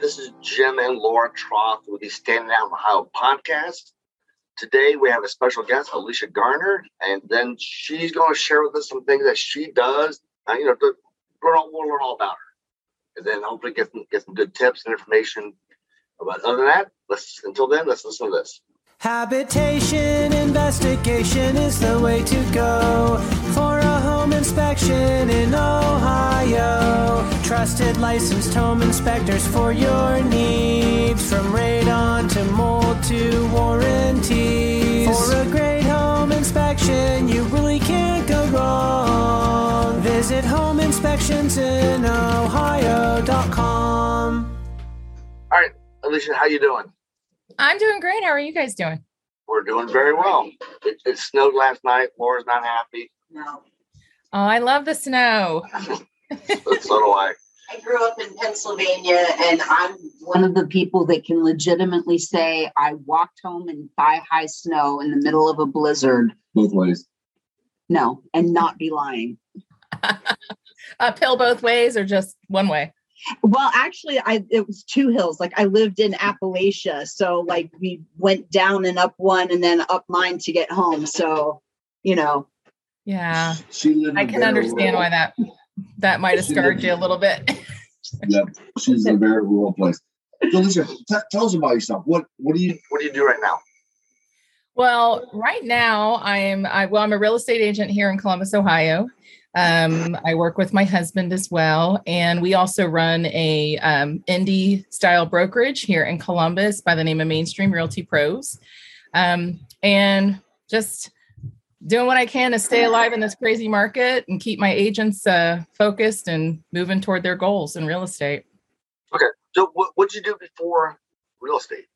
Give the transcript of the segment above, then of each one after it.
This is Jim and Laura Troth with the Standing Out Ohio podcast. Today, we have a special guest, Alicia Garner, and then she's going to share with us some things that she does. Uh, you know, we'll, learn all about her, and then hopefully get some, get some good tips and information. But other than that, let's until then, let's listen to this. Habitation investigation is the way to go inspection in Ohio. Trusted licensed home inspectors for your needs from radon to mold to warranties. For a great home inspection, you really can't go wrong. Visit homeinspectionsinOhio.com. All right, Alicia, how you doing? I'm doing great. How are you guys doing? We're doing very well. It, it snowed last night. Laura's not happy. No. Oh, I love the snow. so, so do I. I grew up in Pennsylvania and I'm one of the people that can legitimately say I walked home in thigh high snow in the middle of a blizzard. both ways. No, and not be lying. Uphill both ways or just one way? Well, actually, I it was two hills. Like I lived in Appalachia, so like we went down and up one and then up mine to get home. So, you know, Yeah. She lived I can understand Rural. why that that might have scarred you a little bit. Yep, she's in a very rural place. So, t- tell us about yourself. What What do you? What do you do right now? Well, right now I'm I well, I'm a real estate agent here in Columbus, Ohio. Um, I work with my husband as well, and we also run a um, indie style brokerage here in Columbus by the name of Mainstream Realty Pros, um, and just doing what I can to stay alive in this crazy market and keep my agents uh, focused and moving toward their goals in real estate. Okay. So, what what'd you do before real estate?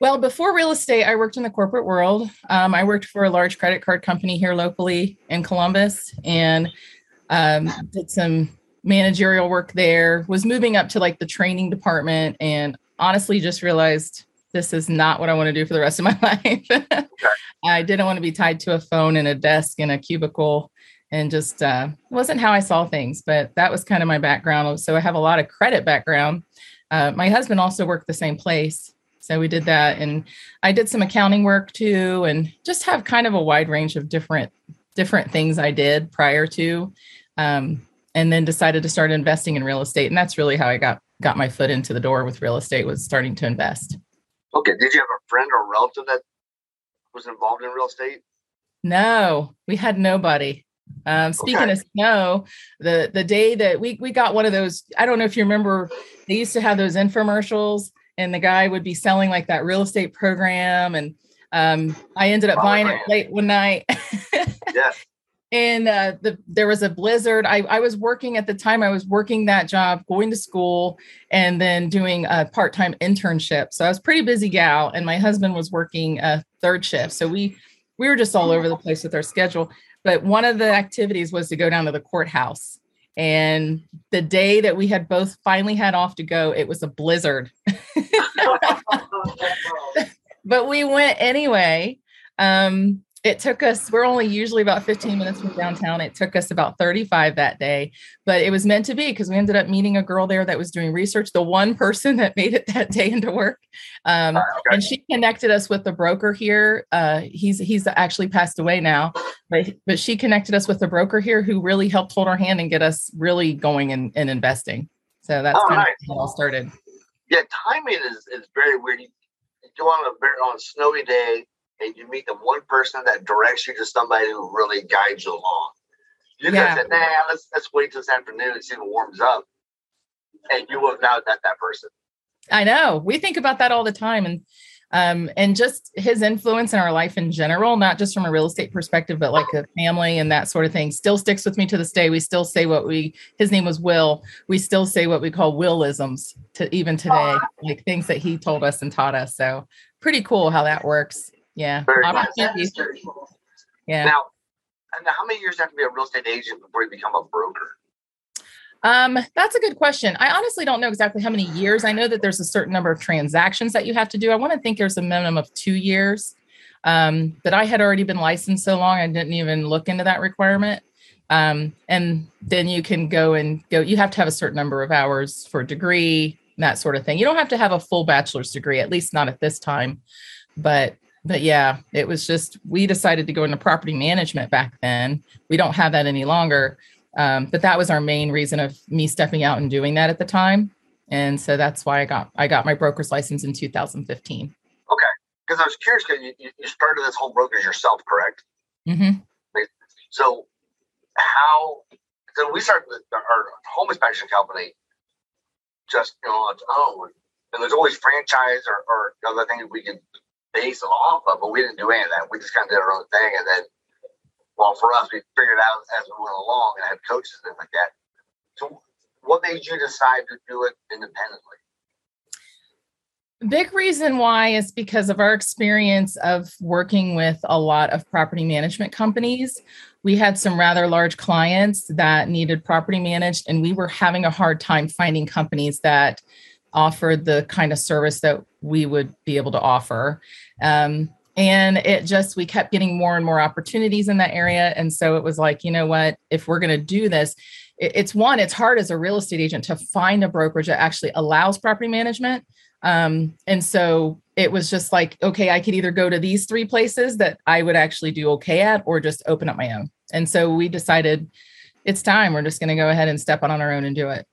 Well, before real estate, I worked in the corporate world. Um, I worked for a large credit card company here locally in Columbus and um, did some managerial work there. Was moving up to like the training department and honestly just realized this is not what I want to do for the rest of my life. I didn't want to be tied to a phone and a desk in a cubicle and just uh, wasn't how I saw things. But that was kind of my background. So I have a lot of credit background. Uh, my husband also worked the same place. So we did that. And I did some accounting work too, and just have kind of a wide range of different different things I did prior to. Um, and then decided to start investing in real estate. And that's really how I got got my foot into the door with real estate was starting to invest. Okay. Did you have a friend or relative that was involved in real estate? No, we had nobody. Um, speaking Okay. of snow, the the day that we we got one of those, I don't know if you remember, they used to have those infomercials, and the guy would be selling like that real estate program, and um, I ended up buying it late one night. Yes. And uh, the, there was a blizzard. I, I was working at the time. I was working that job, going to school, and then doing a part time internship. So I was a pretty busy gal, and my husband was working a third shift. So we we were just all over the place with our schedule. But one of the activities was to go down to the courthouse. And the day that we had both finally had off to go, it was a blizzard. but we went anyway. Um, it took us, we're only usually about 15 minutes from downtown. It took us about 35 that day, but it was meant to be because we ended up meeting a girl there that was doing research, the one person that made it that day into work. Um, Okay. and she connected us with the broker here. Uh, he's he's actually passed away now, but but she connected us with the broker here who really helped hold our hand and get us really going in, in investing. So that's Oh, kind nice. of how it all started. Yeah, timing is, is very weird. You, you go on a very on a snowy day and you meet the one person that directs you to somebody who really guides you along. You Yeah. could say, nah, let's let's wait till this afternoon and see if it warms up. And you will know that that person. I know. We think about that all the time. And um, and just his influence in our life in general, not just from a real estate perspective, but like a family and that sort of thing, still sticks with me to this day. We still say what we, his name was Will. We still say what we call Willisms to even today, like things that he told us and taught us. So pretty cool how that works. Yeah. Very nice. Opportunities. Yeah. Now, and how many years do you have to be a real estate agent before you become a broker? Um, that's a good question. I honestly don't know exactly how many years. I know that there's a certain number of transactions that you have to do. I want to think there's a minimum of two years. Um, but I had already been licensed so long, I didn't even look into that requirement. Um, and then you can go and go, you have to have a certain number of hours for a degree, that sort of thing. You don't have to have a full bachelor's degree, at least not at this time. But but yeah, it was just we decided to go into property management back then. We don't have that any longer. Um, but that was our main reason of me stepping out and doing that at the time. And so that's why I got I got my broker's license in 2015. Okay, because I was curious because you, you started this whole brokerage yourself, correct? Mm-hmm. So how? So we started our home inspection company just you know on its own, and there's always franchise or, or other things we can base it off of, but we didn't do any of that. We just kind of did our own thing, and then well, for us, we figured out as we went along and had coaches and like that. So, what made you decide to do it independently? Big reason why is because of our experience of working with a lot of property management companies. We had some rather large clients that needed property managed, and we were having a hard time finding companies that offered the kind of service that we would be able to offer. Um, and it just we kept getting more and more opportunities in that area. And so it was like you know what? If we're going to do this it's one it's hard as a real estate agent to find a brokerage that actually allows property management. Um, and so it was just like okay i could either go to these three places that i would actually do okay at or just open up my own. And so we decided it's time. We're just going to go ahead and step on on our own and do it.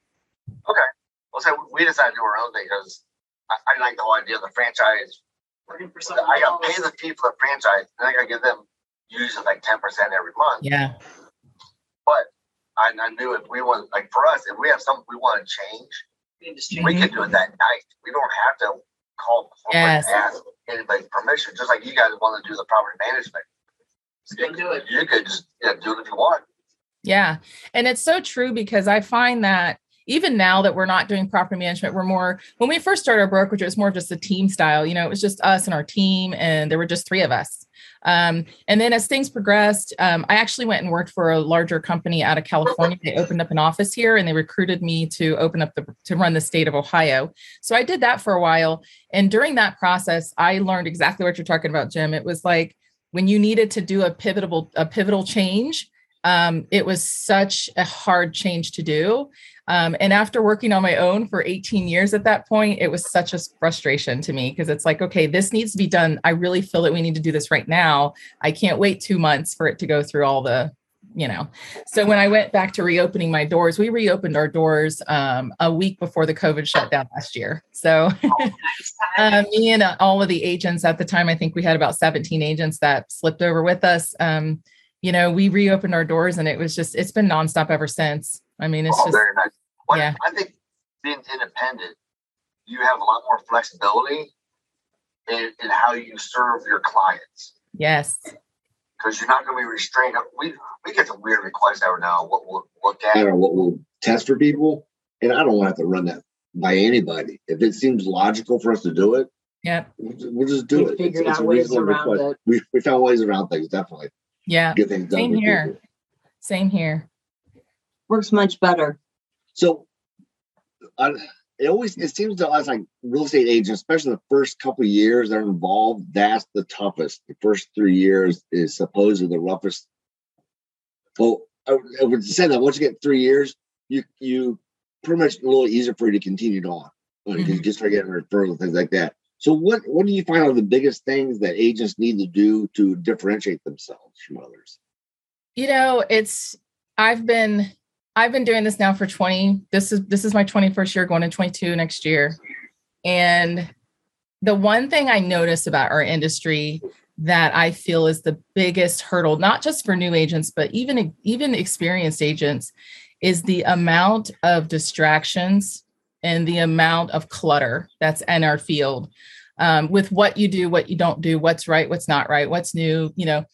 Okay well so we decided to do our own thing because I, I like the whole idea of the franchise working for someone. I got to pay the fee for the franchise, and I got to give them usually like ten percent every month. Yeah. But I, I, knew if we want, like for us, if we have something we want to change, we can do it that night. We don't have to call yes. and ask anybody's permission. Just like you guys want to do the property management, you can do it. You could just yeah, do it if you want. Yeah, and it's so true because I find that even now that we're not doing property management, we're more, when we first started our brokerage, it was more just a team style. You know, it was just us and our team, and there were just three of us. Um, and then as things progressed, um, I actually went and worked for a larger company out of California. They opened up an office here and they recruited me to open up the to run the state of Ohio. So I did that for a while. And during that process, I learned exactly what you're talking about, Jim. It was like when you needed to do a pivotal a pivotal change, um, it was such a hard change to do. Um, and after working on my own for 18 years at that point, it was such a frustration to me because it's like, okay, this needs to be done. I really feel that we need to do this right now. I can't wait two months for it to go through all the, you know. So when I went back to reopening my doors, we reopened our doors um, a week before the COVID shutdown last year. So uh, me and uh, all of the agents at the time, I think we had about 17 agents that slipped over with us. Um, you know, we reopened our doors and it was just, it's been nonstop ever since. I mean, it's oh, just very nice. Well, yeah. I think being independent, you have a lot more flexibility in, in how you serve your clients. Yes. Because you're not going to be restrained. We we get some weird requests every now what we'll look at or what we'll test for people, and I don't want to have to run that by anybody. If it seems logical for us to do it, yeah, we'll, we'll just do we it. Figured it's, out ways around request. it. We, we found ways around things, definitely. Yeah. Get things done. Same here. People. Same here works much better. So, uh, it always it seems to us like real estate agents, especially the first couple of years they're involved, that's the toughest. The first three years is supposedly the roughest. Well, I, I would say that once you get three years, you you pretty much a little easier for you to continue on. Mm-hmm. You just start getting referrals and things like that. So, what what do you find are the biggest things that agents need to do to differentiate themselves from others? You know, it's I've been I've been doing this now for 20. This is this is my 21st year going to 22 next year. And the one thing I notice about our industry that I feel is the biggest hurdle, not just for new agents, but even even experienced agents, is the amount of distractions and the amount of clutter that's in our field. um, with what you do, what you don't do, what's right, what's not right, what's new, you know,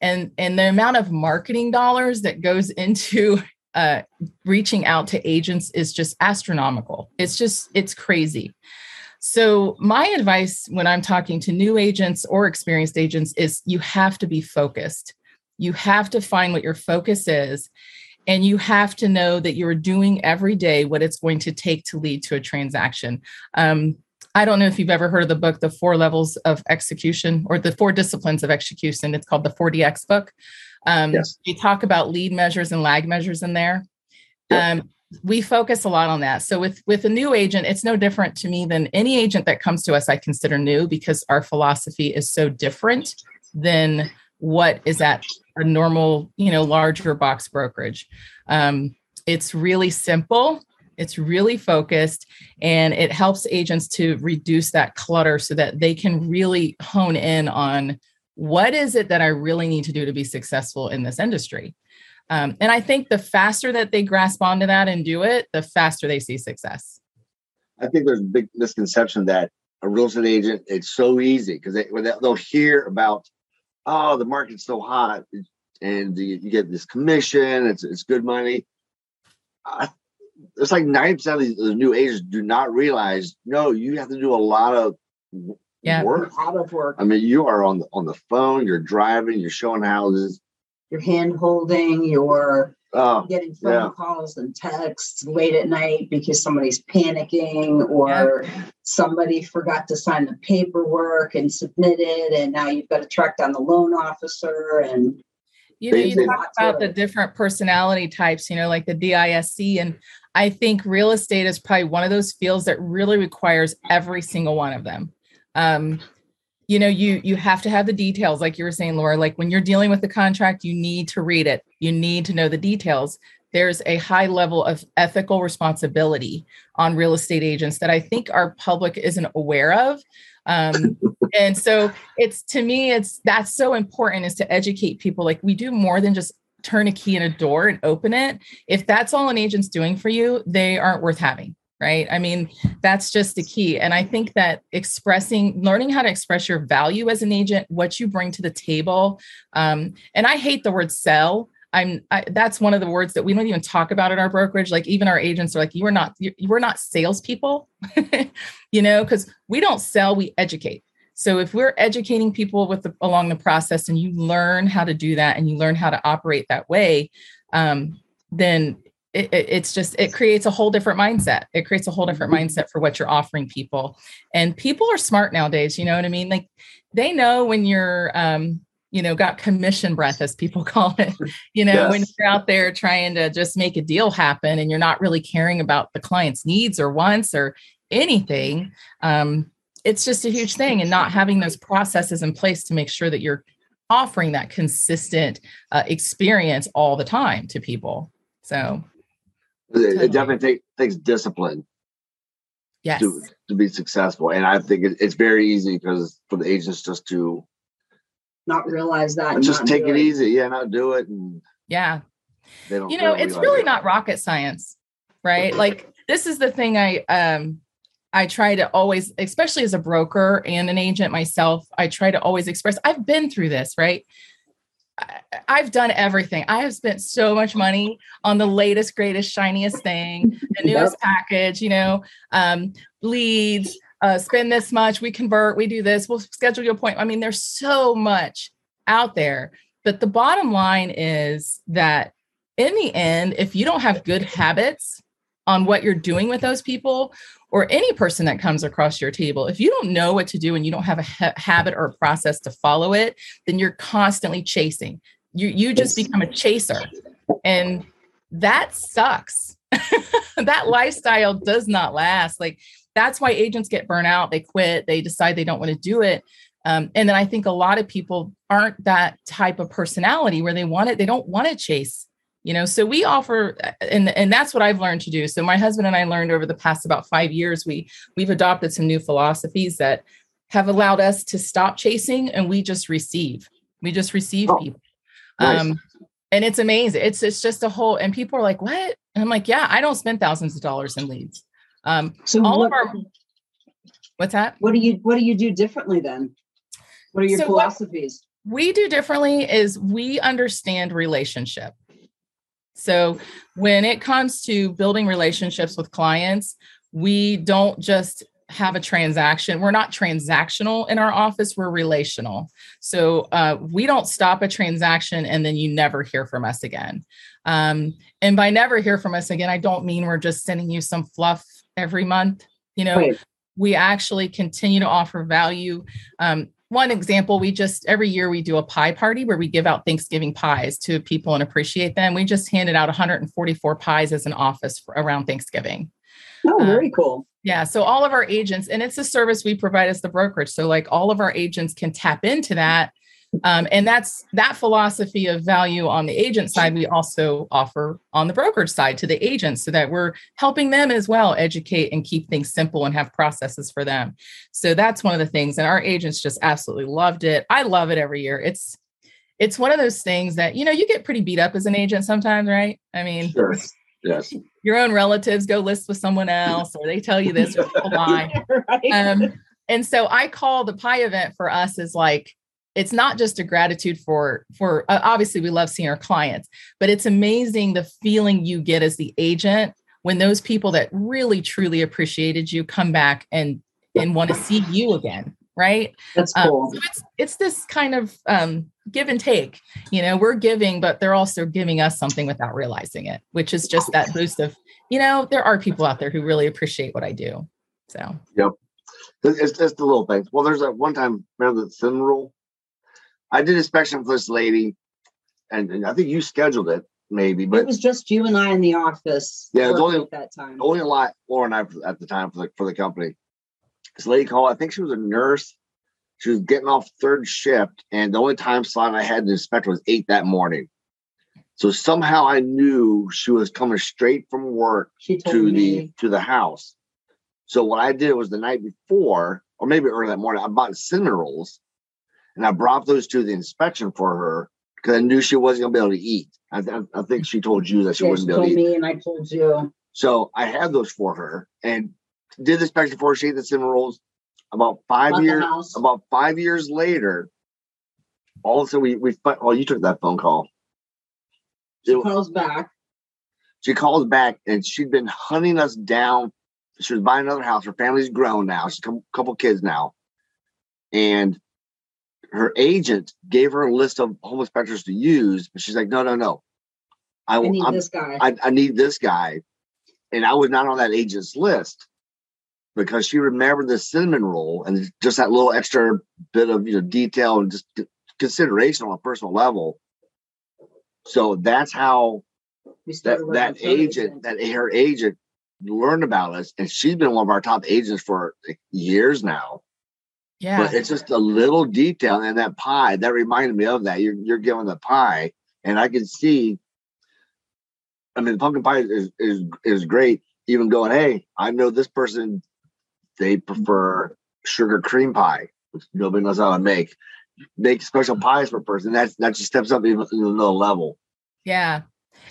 and and the amount of marketing dollars that goes into uh, reaching out to agents is just astronomical. It's just it's crazy. So my advice when I'm talking to new agents or experienced agents is you have to be focused. You have to find what your focus is and you have to know that you're doing every day what it's going to take to lead to a transaction. Um, I don't know if you've ever heard of the book, The Four Levels of Execution or the Four Disciplines of Execution. It's called the 4DX book. Um, yes. We talk about lead measures and lag measures in there. Yep. Um, we focus a lot on that. So with with a new agent, it's no different to me than any agent that comes to us. I consider new because our philosophy is so different than what is at a normal, you know, larger box brokerage. Um, it's really simple it's really focused and it helps agents to reduce that clutter so that they can really hone in on what is it that I really need to do to be successful in this industry. Um, and I think the faster that they grasp onto that and do it, the faster they see success. I think there's a big misconception that a real estate agent, it's so easy because they, they'll hear about, oh, the market's so hot and you, you get this commission, it's, it's good money. I, it's like 90% of these, the new agents do not realize no you have to do a lot of yeah. work a lot of work i mean you are on the on the phone you're driving you're showing houses you're hand holding you're oh, getting phone yeah. calls and texts late at night because somebody's panicking or yeah. Somebody forgot to sign the paperwork and submit it and now you've got to track down the loan officer and you know, you talk about the different personality types, you know, like the DISC. And I think real estate is probably one of those fields that really requires every single one of them. Um, you know, you you have to have the details, like you were saying, Laura. Like when you're dealing with the contract, you need to read it. You need to know the details. There's a high level of ethical responsibility on real estate agents that I think our public isn't aware of. Um, and so it's to me, it's that's so important is to educate people. Like we do more than just turn a key in a door and open it. If that's all an agent's doing for you, they aren't worth having. Right. I mean, that's just the key. And I think that expressing, learning how to express your value as an agent, what you bring to the table. Um, and I hate the word sell I'm I, that's one of the words that we don't even talk about at our brokerage. Like even our agents are like, you are not, you, we're not salespeople, you know, because we don't sell, we educate. So if we're educating people with the, along the process and you learn how to do that and you learn how to operate that way, um, then it, it, it's just it creates a whole different mindset. It creates a whole different mindset for what you're offering people. And people are smart nowadays. You know what I mean? Like they know when you're um, you know, got commission breath, as people call it. You know, yes. when you're out there trying to just make a deal happen and you're not really caring about the client's needs or wants or anything, um, it's just a huge thing. And not having those processes in place to make sure that you're offering that consistent uh, experience all the time to people. So it, it definitely take, takes discipline. Yes. To, to be successful. And I think it, it's very easy because for the agents just to not realize that. Just take it, it, easy. Yeah, not do it. And yeah. They don't, you know, it's really it. not rocket science, right? like this is the thing I um I try to always, especially as a broker and an agent myself, I try to always express I've been through this, right? I've done everything. I have spent so much money on the latest, greatest, shiniest thing, the newest yep. package, you know, um, leads, uh, spend this much, we convert, we do this, we'll schedule your appointment. I mean, there's so much out there. But the bottom line is that in the end, if you don't have good habits on what you're doing with those people or any person that comes across your table, if you don't know what to do and you don't have a ha- habit or a process to follow it, then you're constantly chasing. You you just become a chaser. And that sucks. that lifestyle does not last. Like that's why agents get burnt out. They quit. They decide they don't want to do it. Um, and then I think a lot of people aren't that type of personality where they want it. They don't want to chase, you know. So we offer, and and that's what I've learned to do. So my husband and I learned over the past about five years. We we've adopted some new philosophies that have allowed us to stop chasing and we just receive. We just receive oh, people. Nice. Um, and it's amazing. It's it's just a whole. And people are like, "What?" And I'm like, "Yeah, I don't spend thousands of dollars in leads." Um, so all what, of our What's that? What do you What do you do differently then? What are your So philosophies? we do differently is we understand relationship. So when it comes to building relationships with clients, we don't just have a transaction. We're not transactional in our office, we're relational. So uh, we don't stop a transaction and then you never hear from us again. Um, and by never hear from us again, I don't mean we're just sending you some fluff every month. You know, Right. we actually continue to offer value. Um, one example, we just every year we do a pie party where we give out Thanksgiving pies to people and appreciate them. We just handed out 144 pies as an office for, around Thanksgiving. Oh, Uh, very cool. Yeah. So all of our agents, and it's a service we provide as the brokerage. So like all of our agents can tap into that. Um, and that's that philosophy of value on the agent side. We also offer on the brokerage side to the agents so that we're helping them as well educate and keep things simple and have processes for them. So that's one of the things. And our agents just absolutely loved it. I love it every year. It's it's one of those things that you know you get pretty beat up as an agent sometimes, right? I mean, Sure. Yes. your own relatives go list with someone else, or they tell you this or people lie. right. Um, and so I call the pie event for us is like it's not just a gratitude for for uh, obviously we love seeing our clients, but it's amazing the feeling you get as the agent when those people that really truly appreciated you come back and and want to see you again, right? That's Um, cool. so it's it's this kind of um, give and take. You know, we're giving, but they're also giving us something without realizing it, which is just that boost of, you know, there are people out there who really appreciate what I do. So yep it's just the little things. Well, there's that one time, remember the thin rule? I did inspection for this lady, and, and I think you scheduled it, maybe, But it was just you and I in the office. Yeah, it was only- at that time. only a lot Laura and I at the time for the for the company. This lady called. I think she was a nurse. She was getting off third shift, and the only time slot I had to inspect was eight that morning. So somehow I knew she was coming straight from work to the to the house. So what I did was the night before, or maybe early that morning, I bought cinnamon rolls, and I brought those to the inspection for her because I knew she wasn't gonna be able to eat. I, th- I think she told you that she Yeah, she wasn't be able told to eat. me, and I told you. So I had those for her and did the inspection for her. She ate the cinnamon rolls. About five years, about five years later, also we we oh you took that phone call. She It- calls back. she calls back and she'd been hunting us down. She was buying another house. Her family's grown now. She's a couple, couple kids now. And her agent gave her a list of home inspectors to use, but she's like, no, no, no. I, I need I'm- this guy. I, I need this guy. And I was not on that agent's list because she remembered the cinnamon roll and just that little extra bit of you know detail and just consideration on a personal level. So that's how that that an agent, that her agent learned about us, and she's been one of our top agents for years now. Yeah, But it's just a little detail in that pie that reminded me of that. You're you're giving the pie, and I can see. I mean, pumpkin pie is is is great. Even going, hey, I know this person. They prefer sugar cream pie, which nobody knows how to make. Make special pies for a person. That's that just steps up even to another level. yeah.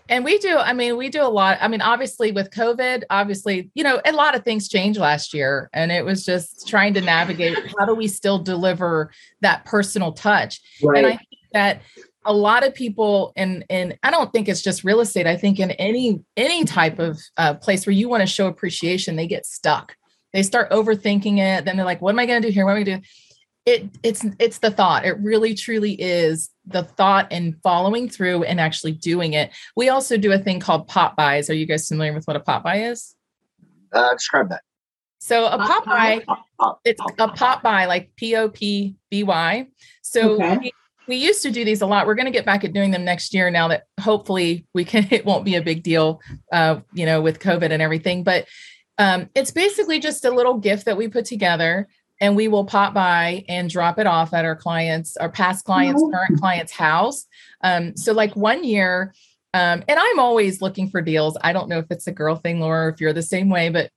And we do, I mean, we do a lot. I mean, obviously with COVID, obviously, you know, a lot of things changed last year. And it was just trying to navigate how do we still deliver that personal touch? Right. And I think that a lot of people and and I don't think it's just real estate. I think in any any type of uh, place where you want to show appreciation, they get stuck. They start overthinking it. Then they're like, "What am I going to do here? What am I going to do?" It it's it's the thought. It really truly is the thought and following through and actually doing it. We also do a thing called pop bys. Are you guys familiar with what a pop by is? Uh, describe that. So a Pop pop by? buy Pop, pop, it's pop, a pop, pop by like P O P B Y. So Okay. we, we used to do these a lot. We're going to get back at doing them next year now that hopefully we can, it won't be a big deal, uh, you know, with COVID and everything. But um, it's basically just a little gift that we put together and we will pop by and drop it off at our clients, our past clients, Oh. current clients' house. Um, so like one year, um, and I'm always looking for deals. I don't know if it's a girl thing, Laura, or if you're the same way, but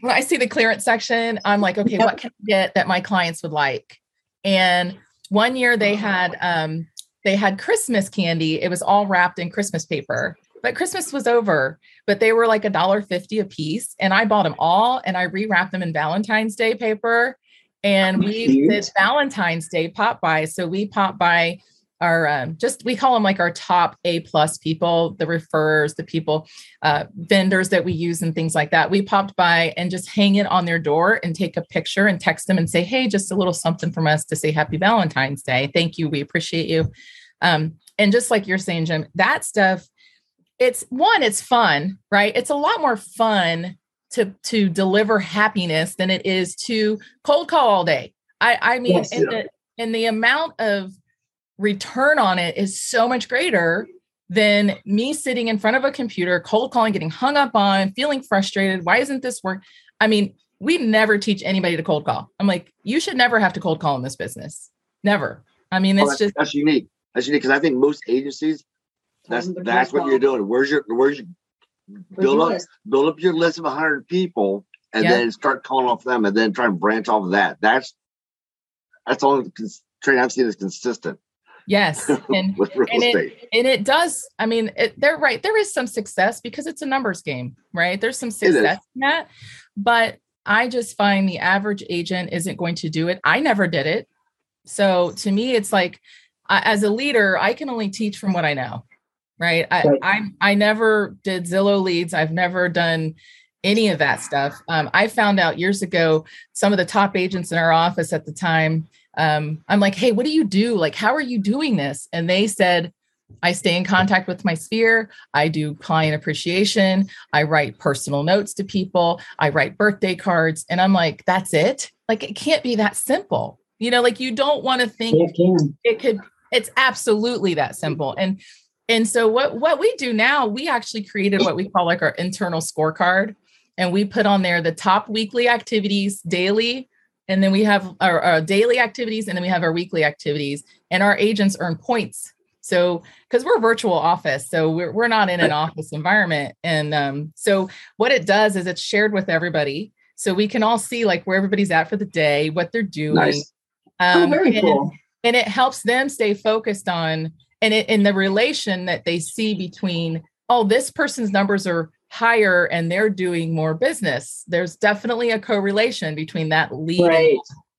when I see the clearance section, I'm like, okay, Yep. what can I get that my clients would like? And one year they had um they had Christmas candy. It was all wrapped in Christmas paper. but Christmas was over. But they were like a dollar fifty a piece, and I bought them all, and I rewrapped them in Valentine's Day paper, and we did Valentine's Day pop by. So we pop by our um, just we call them like our top A plus people, the referrers, the people, uh, vendors that we use and things like that. We popped by and just hang it on their door and take a picture and text them and say, hey, just a little something from us to say Happy Valentine's Day. Thank you. We appreciate you. Um, and just like you're saying, Jim, that stuff, it's one, it's fun, right? It's a lot more fun to to deliver happiness than it is to cold call all day. I I mean, Yes. and the and the amount of return on it is so much greater than me sitting in front of a computer, cold calling, getting hung up on, feeling frustrated. Why isn't this work? I mean, we never teach anybody to cold call. I'm like, you should never have to cold call in this business. Never. I mean, Oh, it's that's, just that's unique. That's unique because I think most agencies that's Tell them to that's cold what you're doing. Where's your where's your Where's build up list? build up your list of 100 people and Yeah. then start calling off them and then try and branch off of that. That's that's all the only trade I've seen is consistent yes. And with real and it- and it does i mean it, they're right there is some success because it's a numbers game right there's some success in that but i just find the average agent isn't going to do it i never did it so to me it's like as a leader i can only teach from what i know right i Right. I, I never did zillow leads i've never done any of that stuff um, i found out years ago some of the top agents in our office at the time um, I'm like, hey, what do you do? Like, how are you doing this? And they said, I stay in contact with my sphere. I do client appreciation. I write personal notes to people. I write birthday cards. And I'm like, that's it? Like, it can't be that simple. You know, like you don't want to think can. it could it's absolutely that simple and and so what what we do now we actually created what we call like our internal scorecard and we put on there the top weekly activities daily and then we have our, our daily activities and then we have our weekly activities and our agents earn points so because we're a virtual office so we're, we're not in an office environment and um, so what it does is it's shared with everybody so we can all see like where everybody's at for the day what they're doing Nice. Oh, um, very and- cool. and it helps them stay focused on and it in the relation that they see between oh this person's numbers are higher and they're doing more business. There's definitely a correlation between that lead Right.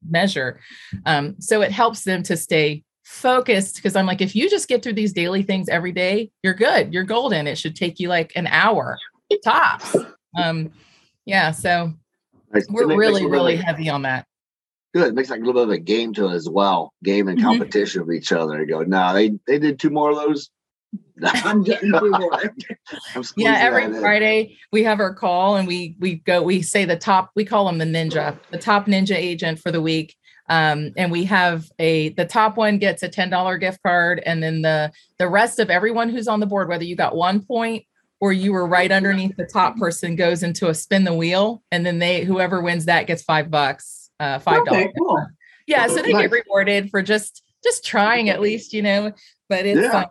measure. Um, so it helps them to stay focused because i'm like if you just get through these daily things every day you're good. You're golden. It should take you like an hour tops. Um yeah so we're really really heavy on that good. It makes like a little bit of a game to it as well. Game and Mhm. competition with each other. You go, no, they they did two more of those. I'm getting two more. I'm yeah every friday we have our call and we we go we say the top we call them the ninja the top ninja agent for the week um, and we have a the top one gets a $10 gift card and then the the rest of everyone who's on the board whether you got one point or you were right underneath the top person goes into a spin the wheel and then they whoever wins that gets five bucks uh five dollars Okay, cool. yeah so they Nice. get rewarded for just just trying at least you know but it's Yeah. um,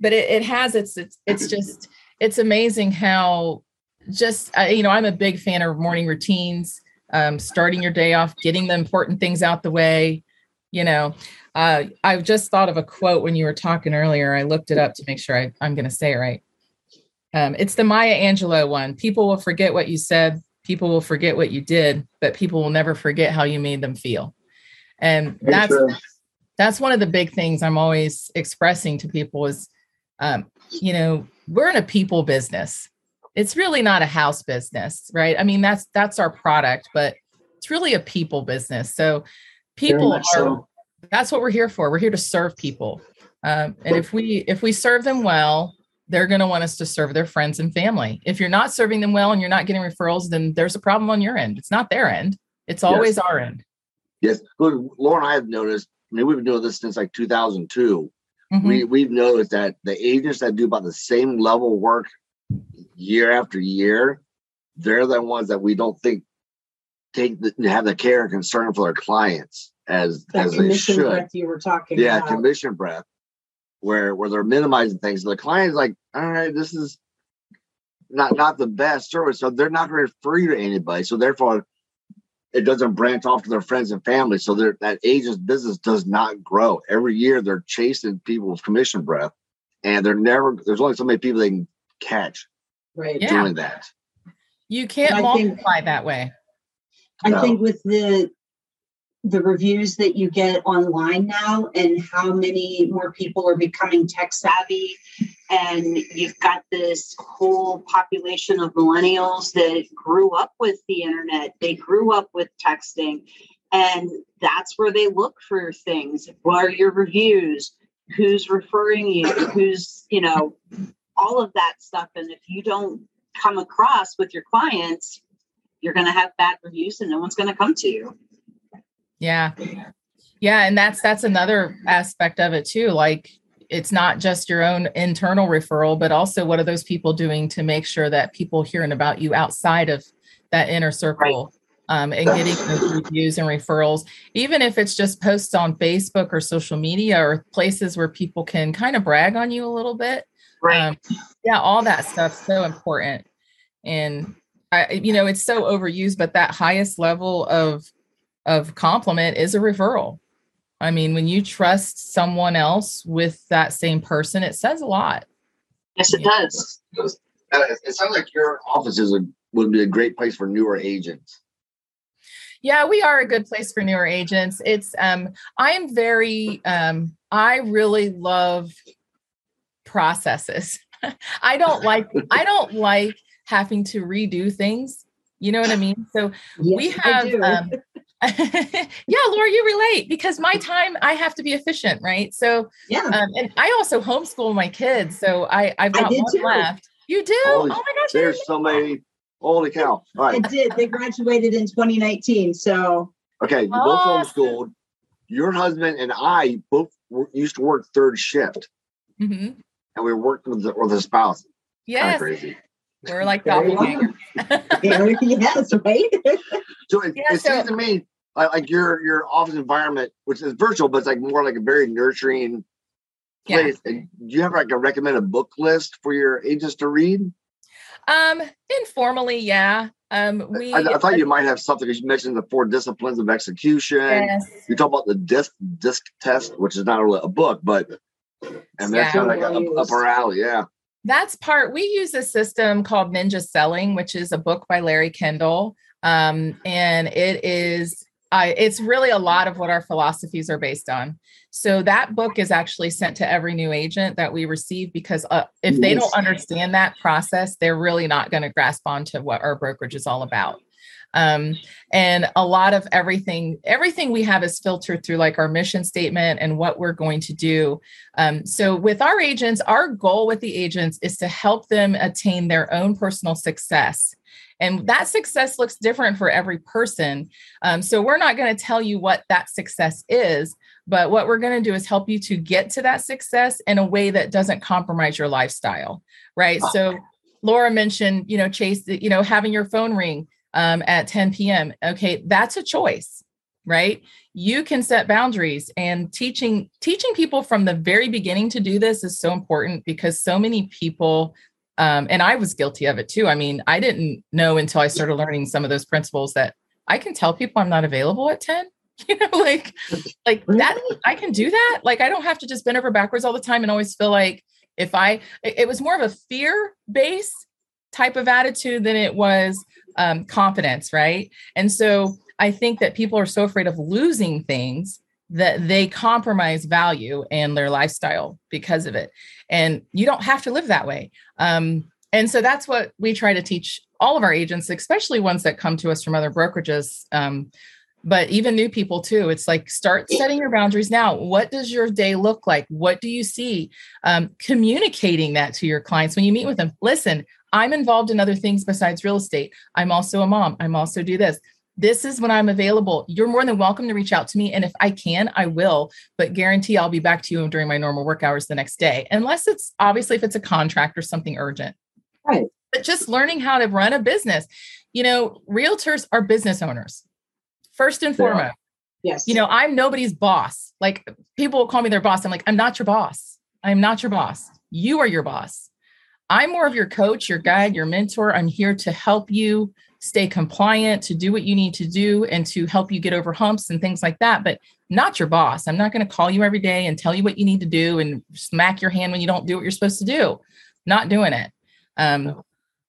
but it, it has its it's it's just it's amazing how just uh, you know i'm a big fan of morning routines um, starting your day off getting the important things out the way you know uh, i've just thought of a quote when you were talking earlier i looked it up to make sure I, i'm going to say it right um, it's the maya angelou one people will forget what you said people will forget what you did but people will never forget how you made them feel and Very that's true. that's one of the big things I'm always expressing to people is, um, you know, we're in a people business. It's really not a house business, right? I mean, that's that's our product, but it's really a people business. So people are so. that's what we're here for. We're here to serve people. Um, and if we if we serve them well, they're going to want us to serve their friends and family. If you're not serving them well and you're not getting referrals, then there's a problem on your end. It's not their end. It's always our end. Yes. Good. Laura, I have noticed, I mean, we've been doing this since like 2002. Mhm. We, we've noticed that the agents that do about the same level of work year after year, they're the ones that we don't think take the, have the care and concern for their clients as That as they commission should. breath you were talking Yeah, about. commission breath, where where they're minimizing things. The client's like, all right, this is not not the best service, so they're not going to refer you to anybody. So therefore, it doesn't branch off to their friends and family. So that agent's business does not grow. Every year, they're chasing people's commission breath, and they're never. There's only so many people they can catch Right. Yeah. doing that. You can't And I think- multiply that way. I No. think with the the reviews that you get online now and how many more people are becoming tech savvy. And you've got this whole population of millennials that grew up with the internet. They grew up with texting. And that's where they look for things. What are your reviews? Who's referring you? Who's you know all of that stuff. And if you don't come across with your clients you're going to have bad reviews and no one's going to come to you Yeah. Yeah. And that's that's another aspect of it too. Like it's not just your own internal referral, but also what are those people doing to make sure that people hearing about you outside of that inner circle um, and getting those reviews and referrals, even if it's just posts on Facebook or social media or places where people can kind of brag on you a little bit. Um, yeah, all that stuff's so important. And I, you know, it's so overused, but that highest level of of compliment is a referral. I mean, when you trust someone else with that same person, it says a lot. yes it does Uh, It it sounds like your offices would, would be a great place for newer agents. Yeah, we are a good place for newer agents. It's um I am very um I really love processes. I don't like I don't like having to redo things. You know what I mean? So Yes, we have um yeah, Laura, you relate because my time I have to be efficient, right? So yeah um and I also homeschool my kids. So I I've got did one too. left. You do? Holy- oh my gosh. There's so many. Holy cow. All I did. They graduated in 2019. So Okay. You both Awesome. homeschooled. Your husband and I both wor- used to work third shift Mhm. and we worked with, the, with a spouse. Kind of crazy. We're like Very doppelganger. Yes, right? So it, Yeah, it so- seems to me like, like your your office environment, which is virtual, but it's like more like a very nurturing Yeah. place. And do you have like a recommended book list for your agents to read? Um, informally, yeah. Um, we I, I thought you might have something because you mentioned the four disciplines of execution. yes. You talk about the disc disc test, which is not really a book, but and that's Yeah. kind of like a, up our alley. Yeah. That's part. We use a system called Ninja Selling, which is a book by Larry Kendall, um, and it is. I, it's really a lot of what our philosophies are based on. So that book is actually sent to every new agent that we receive because uh, if they don't understand that process, they're really not going to grasp onto what our brokerage is all about. Um, and a lot of everything, everything we have is filtered through like our mission statement and what we're going to do. Um, so with our agents, our goal with the agents is to help them attain their own personal success. And that success looks different for every person. Um, so we're not going to tell you what that success is, but what we're going to do is help you to get to that success in a way that doesn't compromise your lifestyle. Right. So Laura mentioned, you know, Chase, you know, having your phone ring um, at 10 p.m. Okay, that's a choice, right? You can set boundaries, and teaching teaching people from the very beginning to do this is so important because so many people, um, and I was guilty of it too. I mean, I didn't know until I started learning some of those principles that I can tell people I'm not available at 10. You know, like like that. I can do that. Like I don't have to just bend over backwards all the time and always feel like if I. It, was more of a fear based type of attitude than it was um, confidence, right? And so I think that people are so afraid of losing things that they compromise value and their lifestyle because of it. And you don't have to live that way. Um, and so that's what we try to teach all of our agents, especially ones that come to us from other brokerages. Um, but even new people too. It's like start setting your boundaries now. What does your day look like? What do you see? Um, communicating that to your clients when you meet with them. Listen, I'm involved in other things besides real estate. I'm also a mom. I'm also do this. This is when I'm available. You're more than welcome to reach out to me. And if I can, I will, but guarantee I'll be back to you during my normal work hours the next day, unless it's obviously if it's a contract or something urgent. Right. But just learning how to run a business. You know, realtors are business owners, first and foremost. Yes. You know, I'm nobody's boss. Like people will call me their boss. I'm like, I'm not your boss. I'm not your boss. You are your boss. I'm more of your coach, your guide, your mentor. I'm here to help you stay compliant, to do what you need to do, and to help you get over humps and things like that. But not your boss. I'm not going to call you every day and tell you what you need to do and smack your hand when you don't do what you're supposed to do. Not doing it. Um,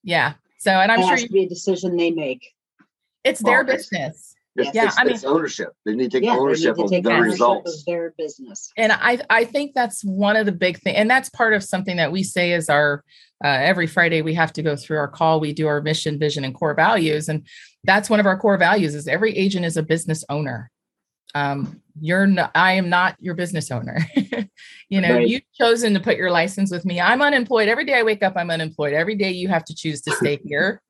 yeah. So, and I'm It sure has you, to be a decision they make. it's their Well, it's- business. It's, Yeah, it's, I mean- it's ownership. They need to take Yeah, ownership to of take the ownership results. of their business. and I I think that's one of the big things, and that's part of something that we say is our uh, every Friday we have to go through our call. We do our mission, vision, and core values, and that's one of our core values. Is every agent is a business owner. Um, you're not. I am not your business owner. you know, Right. you've chosen to put your license with me. I'm unemployed. Every day I wake up, I'm unemployed. Every day you have to choose to stay here,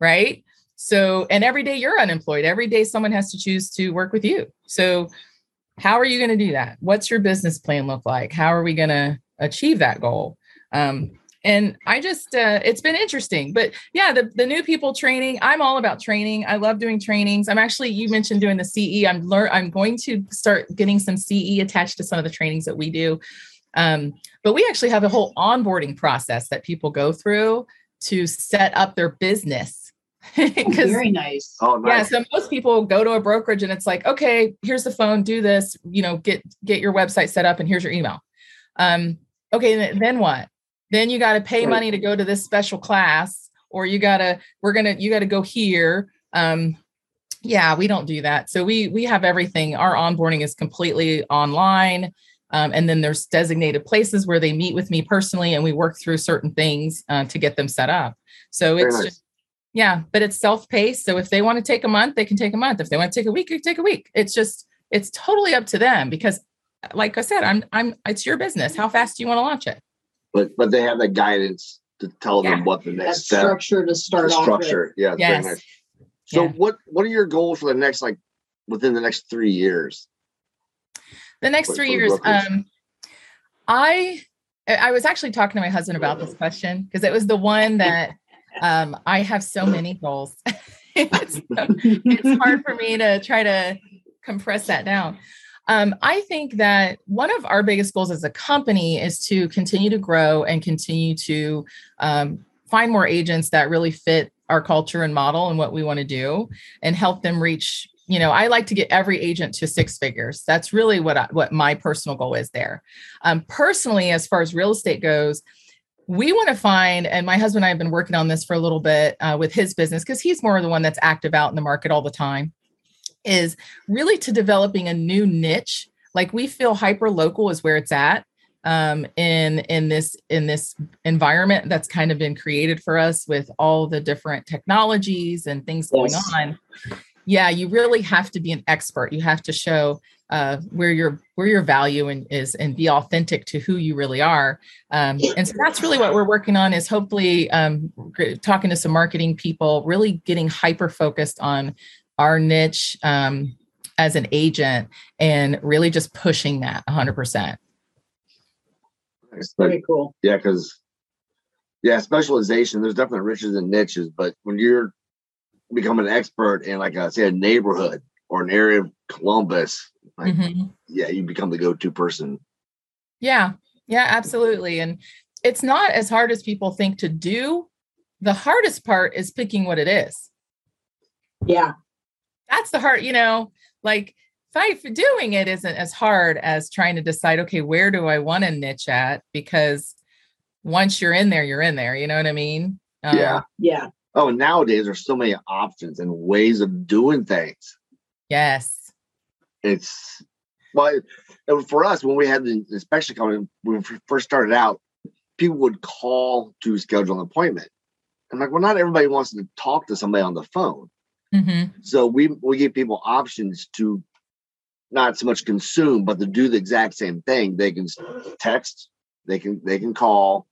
right? So, and every day you're unemployed. Every day someone has to choose to work with you. So, how are you going to do that? What's your business plan look like? How are we going to achieve that goal? Um, and I just, uh, it's been interesting. But yeah, the, the new people training, I'm all about training. I love doing trainings. I'm actually, you mentioned doing the CE. I'm learn, I'm going to start getting some CE attached to some of the trainings that we do. Um, but we actually have a whole onboarding process that people go through to set up their business. Because Very nice. Oh, yeah, so most people go to a brokerage and it's like, okay, here's the phone, do this, you know, get get your website set up and here's your email. Um, okay, then, then what? Then you got to pay Right. money to go to this special class, or you gotta, we're gonna, you gotta go here. Um, yeah, we don't do that. So we we have everything. Our onboarding is completely online. Um, and then there's designated places where they meet with me personally and we work through certain things uh, to get them set up. So Very it's nice. just yeah, but it's self-paced. So if they want to take a month, they can take a month. If they want to take a week, they can take a week. It's just it's totally up to them because like I said, I'm I'm it's your business. How fast do you want to launch it? But but they have that guidance to tell Yeah. them what the That next step structure to the start off structure. Yeah, Yes. very nice. So Yeah. what what are your goals for the next like within the next three years? The next For- three for years, um, I I was actually talking to my husband about this question because it was the one that um, I have so many goals. it's, so- it's hard for me to try to compress that down. Um, I think that one of our biggest goals as a company is to continue to grow and continue to um, find more agents that really fit our culture and model and what we want to do and help them reach you know i like to get every agent to six figures. That's really what I, what my personal goal is there. Um, personally as far as real estate goes we want to find and my husband and i have been working on this for a little bit uh, with his business because he's more the one that's active out in the market all the time is really to developing a new niche. Like we feel hyper local is where it's at um, in in this in this environment that's kind of been created for us with all the different technologies and things going on. Yeah you really have to be an expert. You have to show uh, where your where your value and is and be authentic to who you really are. Um, and so that's really what we're working on is hopefully um, talking to some marketing people really getting hyper focused on our niche um, as an agent and really just pushing that 100% Nice. But Very cool. yeah, because yeah, specialization. There's definitely riches and niches, but when you're becoming an expert in like a say a neighborhood or an area of Columbus, like Mhm. yeah, you become the go-to person. Yeah, yeah, absolutely. And it's not as hard as people think to do. The hardest part is picking what it is. Yeah. That's the hard, you know, like if doing it isn't as hard as trying to decide, okay, where do I want to niche at? Because once you're in there, you're in there. You know what I mean? Um, Yeah. Yeah. Oh, nowadays there's so many options and ways of doing things. Yes. It's well, it for us when we had the inspection coming when we first started out, people would call to schedule an appointment. I'm like, well, not everybody wants to talk to somebody on the phone. Hmm So we we give people options to not so much consume, but to do the exact same thing. They can text, they can they can call,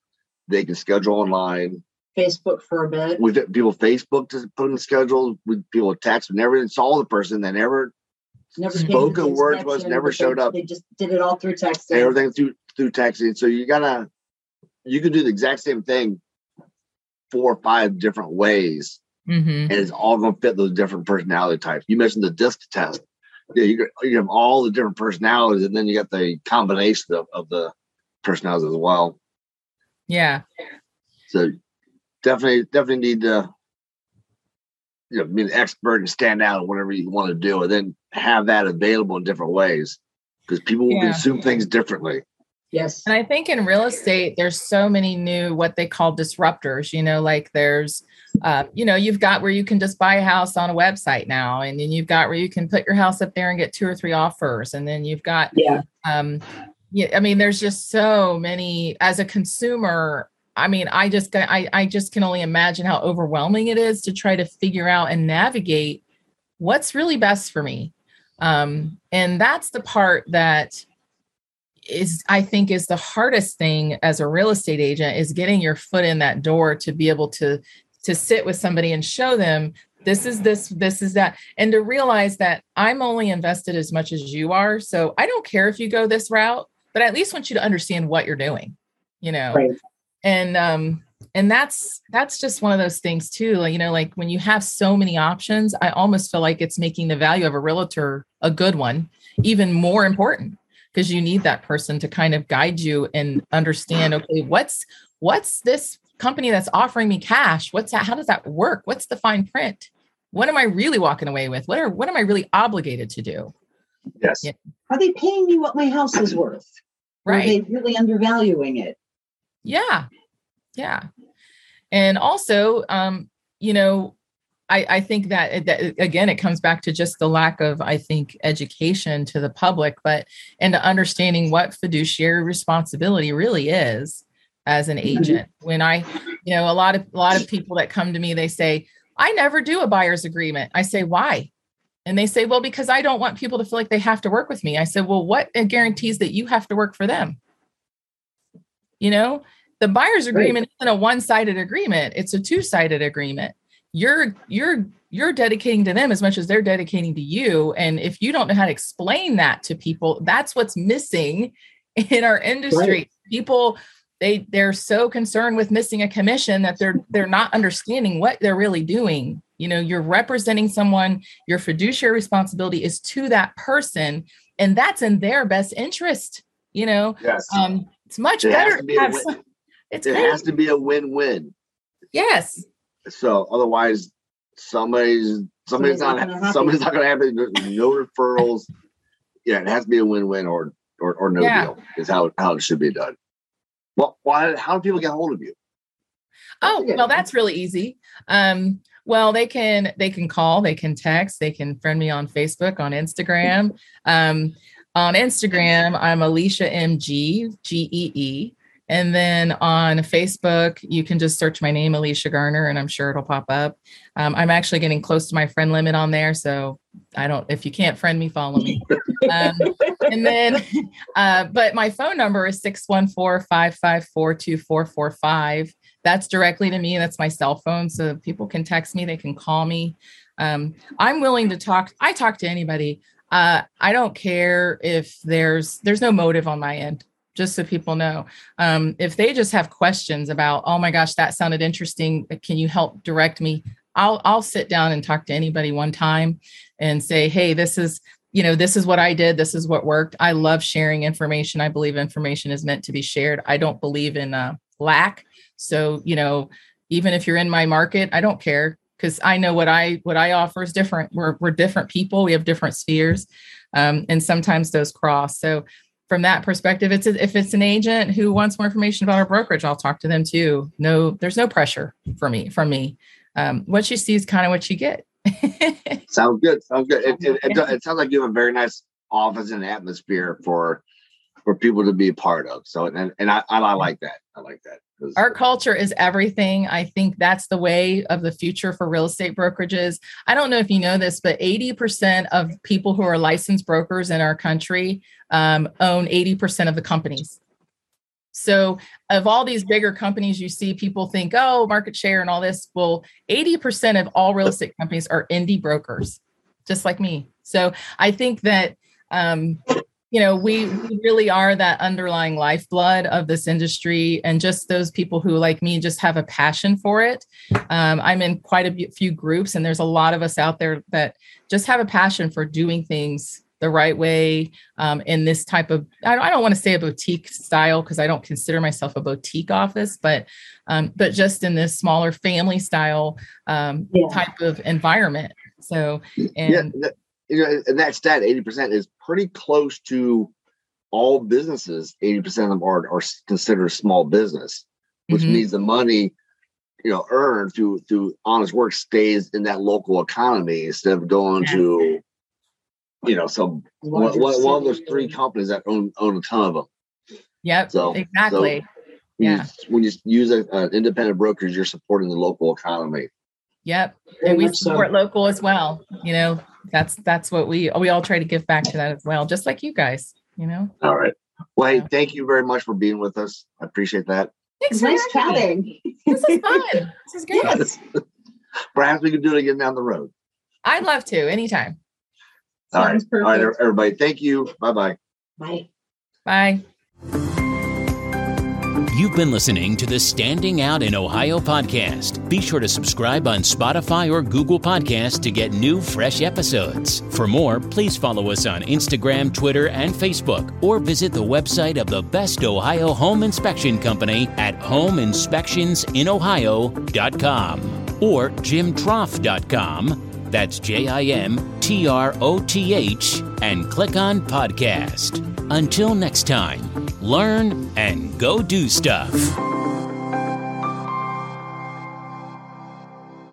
they can schedule online. Facebook for a bit. We've had people Facebook to put in the schedule. We people text, we never saw the person. They never Never came spoken to the word to us, never showed up. They just did it all through texting. everything through through texting. So you gotta you can do the exact same thing four or five different ways, hmm and it's all gonna fit those different personality types. You mentioned the disc test. Yeah, you, you have all the different personalities, and then you got the combination of, of the personalities as well. Yeah. So definitely, definitely need to you know be an expert and stand out in whatever you want to do, and then have that available in different ways because people will Yeah. consume things differently. Yes. And I think in real estate, there's so many new what they call disruptors. You know, like there's, uh, you know, you've got where you can just buy a house on a website now, and then you've got where you can put your house up there and get two or three offers, and then you've got, Yeah. um, yeah, I mean, there's just so many. As a consumer, I mean, I just I I just can only imagine how overwhelming it is to try to figure out and navigate what's really best for me. Um, and that's the part that is I think is the hardest thing as a real estate agent is getting your foot in that door to be able to to sit with somebody and show them this is this this is that and to realize that I'm only invested as much as you are so I don't care if you go this route but I at least want you to understand what you're doing you know Right. and um and that's that's just one of those things too like you know like when you have so many options i almost feel like it's making the value of a realtor a good one even more important because you need that person to kind of guide you and understand okay what's what's this company that's offering me cash what's that how does that work what's the fine print what am i really walking away with what are what am i really obligated to do Yes. Yeah. Are they paying me what my house is worth? Or Are they right really undervaluing it? Yeah. Yeah. And also, um, you know, I, I think that, uh, that uh, again, it comes back to just the lack of, I think, education to the public, but and understanding what fiduciary responsibility really is as an mm-hmm. agent. When I, you know, a lot of a lot of people that come to me, they say, I never do a buyer's agreement. I say, why? And they say, well, because I don't want people to feel like they have to work with me. I said, well, what uh, guarantees that you have to work for them? You know, the buyer's agreement isn't a one-sided agreement, it's a two-sided agreement. You're you're you're dedicating to them as much as they're dedicating to you. And if you don't know how to explain that to people, that's what's missing in our industry. People they they're so concerned with missing a commission that they're they're not understanding what they're really doing. You know, you're representing someone, your fiduciary responsibility is to that person, and that's in their best interest. You know, Yes. um, it's much better to to be a have win- some- it's has to be a win-win. yes So otherwise, somebody's somebody's not somebody's not going to have it. No referrals. Yeah, it has to be a win-win or or, or no Yeah. deal is how how it should be done. Well, why? How do people get a hold of you? Oh, Yeah. well, that's really easy. Um, well, they can they can call, they can text, they can friend me on Facebook, on Instagram. Um, on Instagram, I'm Alicia MG G E E. And then on Facebook, you can just search my name, Alicia Garner, and I'm sure it'll pop up. Um, I'm actually getting close to my friend limit on there. So I don't, if you can't friend me, follow me. Um, and then, uh, but my phone number is 614 554 2445. That's directly to me. That's my cell phone. So people can text me, they can call me. Um, I'm willing to talk. I talk to anybody. Uh, I don't care if there's there's no motive on my end. Just so people know, um, if they just have questions about, oh my gosh, that sounded interesting. Can you help direct me? I'll I'll sit down and talk to anybody one time and say, hey, this is you know this is what I did. This is what worked. I love sharing information. I believe information is meant to be shared. I don't believe in uh, lack. So you know, even if you're in my market, I don't care because I know what I what I offer is different. We're we're different people. We have different spheres, um, and sometimes those cross. So from that perspective, it's a, if it's an agent who wants more information about our brokerage, I'll talk to them too. No, there's no pressure for me from me. Um, what you see is kind of what you get. Sounds good. Sounds good. It, it, it, it sounds like you have a very nice office and atmosphere for for people to be a part of. So and and I I, I like that. I like that. Our culture is everything. I think that's the way of the future for real estate brokerages. I don't know if you know this, but 80% of people who are licensed brokers in our country um, own 80% of the companies. So, of all these bigger companies, you see people think, oh, market share and all this. Well, 80% of all real estate companies are indie brokers, just like me. So, I think that um, you know we, we really are that underlying lifeblood of this industry and just those people who like me just have a passion for it um, i'm in quite a few groups and there's a lot of us out there that just have a passion for doing things the right way um, in this type of i don't, I don't want to say a boutique style because i don't consider myself a boutique office but um, but just in this smaller family style um, Yeah. type of environment so yeah, and that, you know, and that stat eighty percent is pretty close to all businesses, 80% of them are, are considered small business, which Mhm. means the money, you know, earned through through honest work stays in that local economy instead of going to, you know, some one, Larger one, one of those three companies that own own a ton of them. Yep. So- exactly. When Yeah. you, when you use a- an independent brokerage, you're supporting the local economy. Yep. And we support local as well. You know, that's that's what we we all try to give back to that as well, just like you guys. You know. All right. Well, hey, thank you very much for being with us. I appreciate that. Thanks for Nice having chatting. This is fun. this is great. Yes. Perhaps we can do it again down the road. I'd love to anytime. All right. Sounds All right, perfect. everybody. Thank you. Bye bye. Bye. Bye. You've been listening to the Standing Out in Ohio podcast. Be sure to subscribe on Spotify or Google Podcasts to get new, fresh episodes. For more, please follow us on Instagram, Twitter, and Facebook, or visit the website of the best Ohio home inspection company at homeinspectionsinohio.com or jimtroth.com. That's J I M T R O T H, and click on podcast. Until next time, learn and go do stuff.